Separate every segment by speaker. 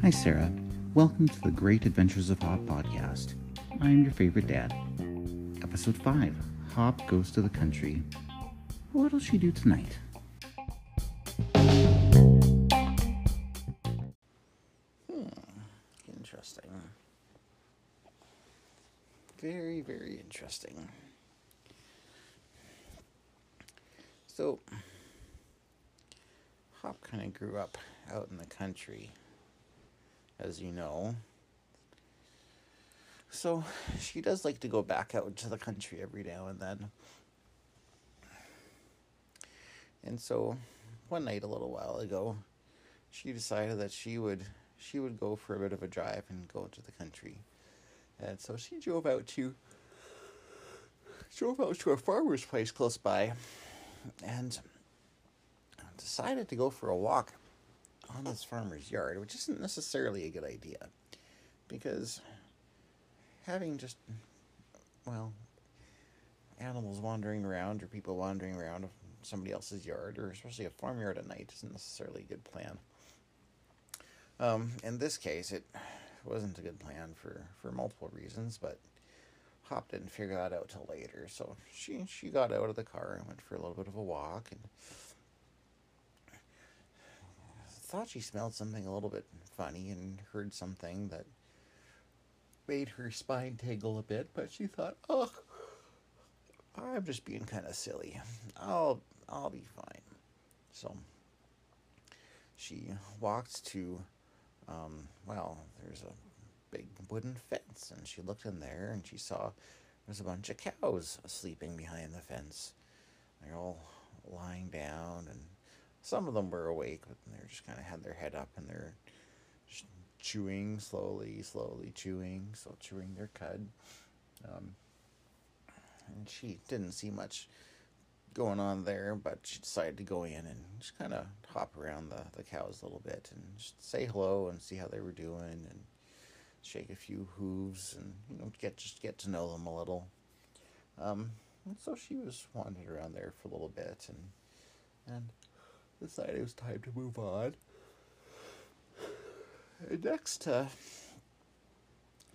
Speaker 1: Hi, Sarah. Welcome to the Great Adventures of Hop podcast. I'm your favorite dad. Episode 5 Hop Goes to the Country. What'll she do tonight? Hmm, interesting. Very, very interesting. So, Hop kind of grew up out in the country, as you know. So, she does like to go back out to the country every now and then. And so, one night a little while ago, she decided that she would she would go for a bit of a drive and go into the country. And so she drove out to drove out to a farmer's place close by and decided to go for a walk on this farmer's yard, which isn't necessarily a good idea because having just, well, animals wandering around or people wandering around somebody else's yard or especially a farmyard at night isn't necessarily a good plan. Um, in this case, it wasn't a good plan for, for multiple reasons, but Hop didn't figure that out till later. So she she got out of the car and went for a little bit of a walk and thought she smelled something a little bit funny and heard something that made her spine tingle a bit, but she thought, "Oh, I'm just being kind of silly. I'll I'll be fine." So she walked to um, well, there's a big wooden fence, and she looked in there and she saw there's a bunch of cows sleeping behind the fence. They're all lying down, and some of them were awake, but they just kind of had their head up and they're chewing slowly, slowly chewing, so chewing their cud. Um, and she didn't see much going on there, but she decided to go in and just kind of hop around the, the cows a little bit and just say hello and see how they were doing and shake a few hooves and you know get just get to know them a little. Um, and so she was wandering around there for a little bit and and decided it was time to move on. And next to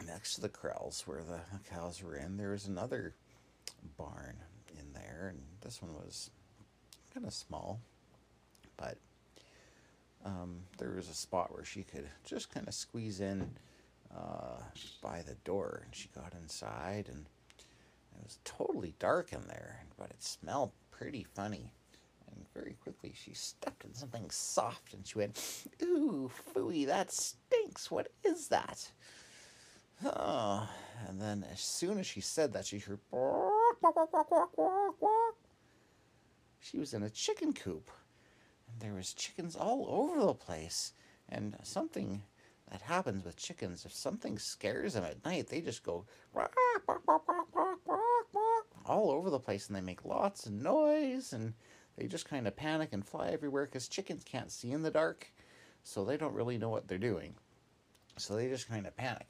Speaker 1: next to the corrals where the, cows were in, there was another barn in there, and this one was kind of small, but um, there was a spot where she could just kind of squeeze in uh, by the door, and she got inside, and it was totally dark in there, but it smelled pretty funny. And very quickly, she stepped in something soft, and she went, "Ooh, fooey, that stinks! What is that?" Oh, and then as soon as she said that, she heard she was in a chicken coop, and there was chickens all over the place. And something that happens with chickens, if something scares them at night, they just go all over the place, and they make lots of noise, and they just kind of panic and fly everywhere because chickens can't see in the dark, so they don't really know what they're doing. So they just kind of panic.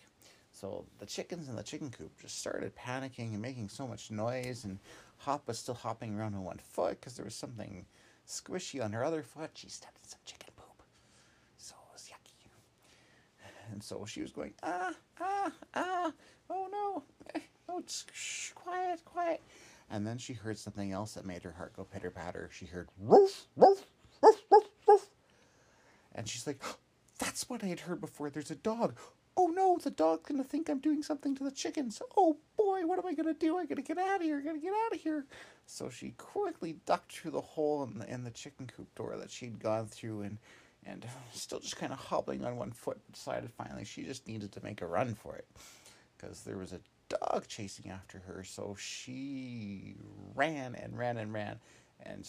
Speaker 1: So the chickens in the chicken coop just started panicking and making so much noise, and Hop was still hopping around on one foot because there was something squishy on her other foot. She stepped in some chicken poop, so it was yucky. And so she was going, ah, ah, ah, oh no, oh, shh, quiet, quiet. And then she heard something else that made her heart go pitter patter. She heard roof, roof, roof, roof, roof. And she's like, that's what I had heard before. There's a dog oh no, the dog's gonna think I'm doing something to the chickens. Oh boy, what am I gonna do? I gotta get out of here. I gotta get out of here. So she quickly ducked through the hole in the in the chicken coop door that she'd gone through, and and still just kind of hobbling on one foot, decided finally she just needed to make a run for it because there was a dog chasing after her. So she ran and ran and ran, and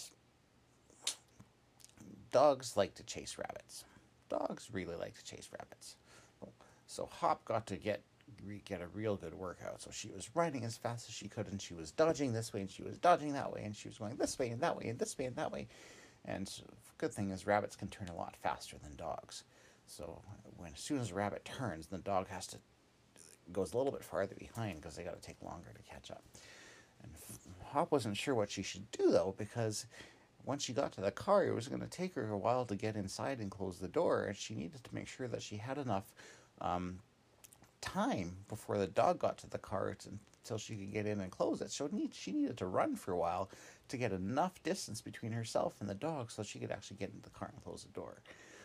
Speaker 1: dogs like to chase rabbits. Dogs really like to chase rabbits. So Hop got to get get a real good workout. So she was running as fast as she could, and she was dodging this way, and she was dodging that way, and she was going this way and that way and this way and that way. And good thing is rabbits can turn a lot faster than dogs. So when as soon as a rabbit turns, the dog has to goes a little bit farther behind because they got to take longer to catch up. And Hop wasn't sure what she should do though because once she got to the car, it was going to take her a while to get inside and close the door, and she needed to make sure that she had enough um, time before the dog got to the car until she could get in and close it. So need, she needed to run for a while to get enough distance between herself and the dog so she could actually get into the car and close the door.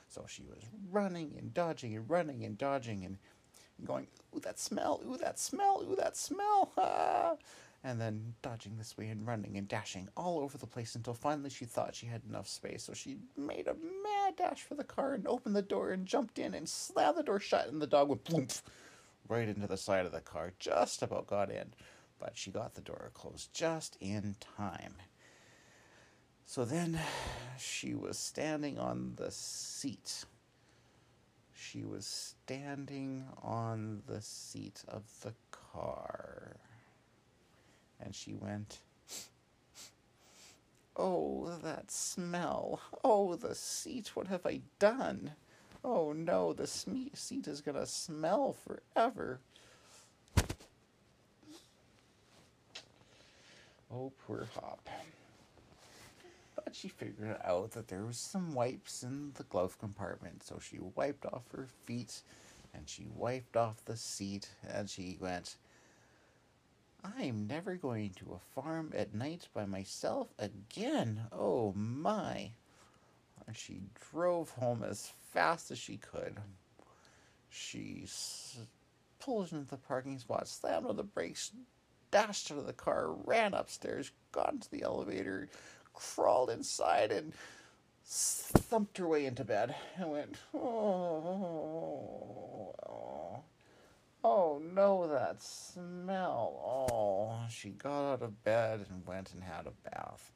Speaker 1: So she was running and dodging and running and dodging and going, ooh, that smell, ooh, that smell, ooh, that smell. Ah! And then dodging this way and running and dashing all over the place until finally she thought she had enough space. So she made a mad dash for the car and opened the door and jumped in and slammed the door shut. And the dog went ploomp right into the side of the car, just about got in. But she got the door closed just in time. So then she was standing on the seat she was standing on the seat of the car. And she went, Oh, that smell. Oh, the seat. What have I done? Oh no, the seat is going to smell forever. Oh, poor Hop but she figured out that there was some wipes in the glove compartment, so she wiped off her feet and she wiped off the seat and she went, I'm never going to a farm at night by myself again. Oh my. And she drove home as fast as she could. She pulled into the parking spot, slammed on the brakes, dashed out of the car, ran upstairs, got into the elevator, crawled inside and thumped her way into bed and went, oh, oh, oh no, that smell. Oh, she got out of bed and went and had a bath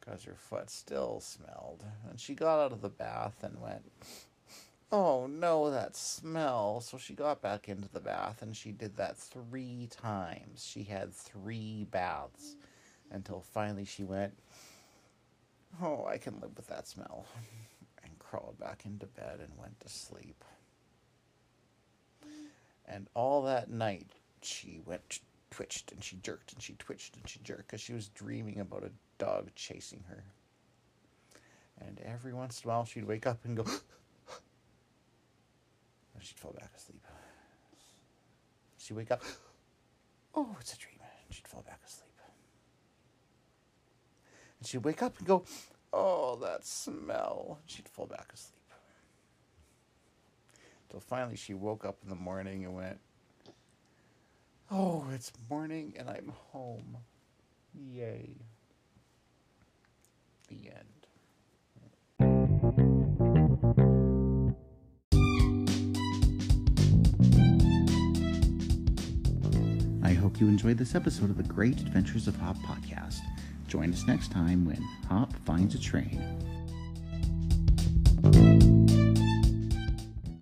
Speaker 1: because her foot still smelled. And she got out of the bath and went, oh no, that smell. So she got back into the bath and she did that three times. She had three baths until finally she went, Oh, I can live with that smell. And crawled back into bed and went to sleep. And all that night, she went twitched and she jerked and she twitched and she jerked because she was dreaming about a dog chasing her. And every once in a while, she'd wake up and go, and she'd fall back asleep. She'd wake up, oh, it's a dream. And she'd fall back asleep. And she'd wake up and go, Oh, that smell. She'd fall back asleep. Till finally she woke up in the morning and went, Oh, it's morning and I'm home. Yay. The end. I hope you enjoyed this episode of the Great Adventures of Hop podcast. Join us next time when Hop finds a train.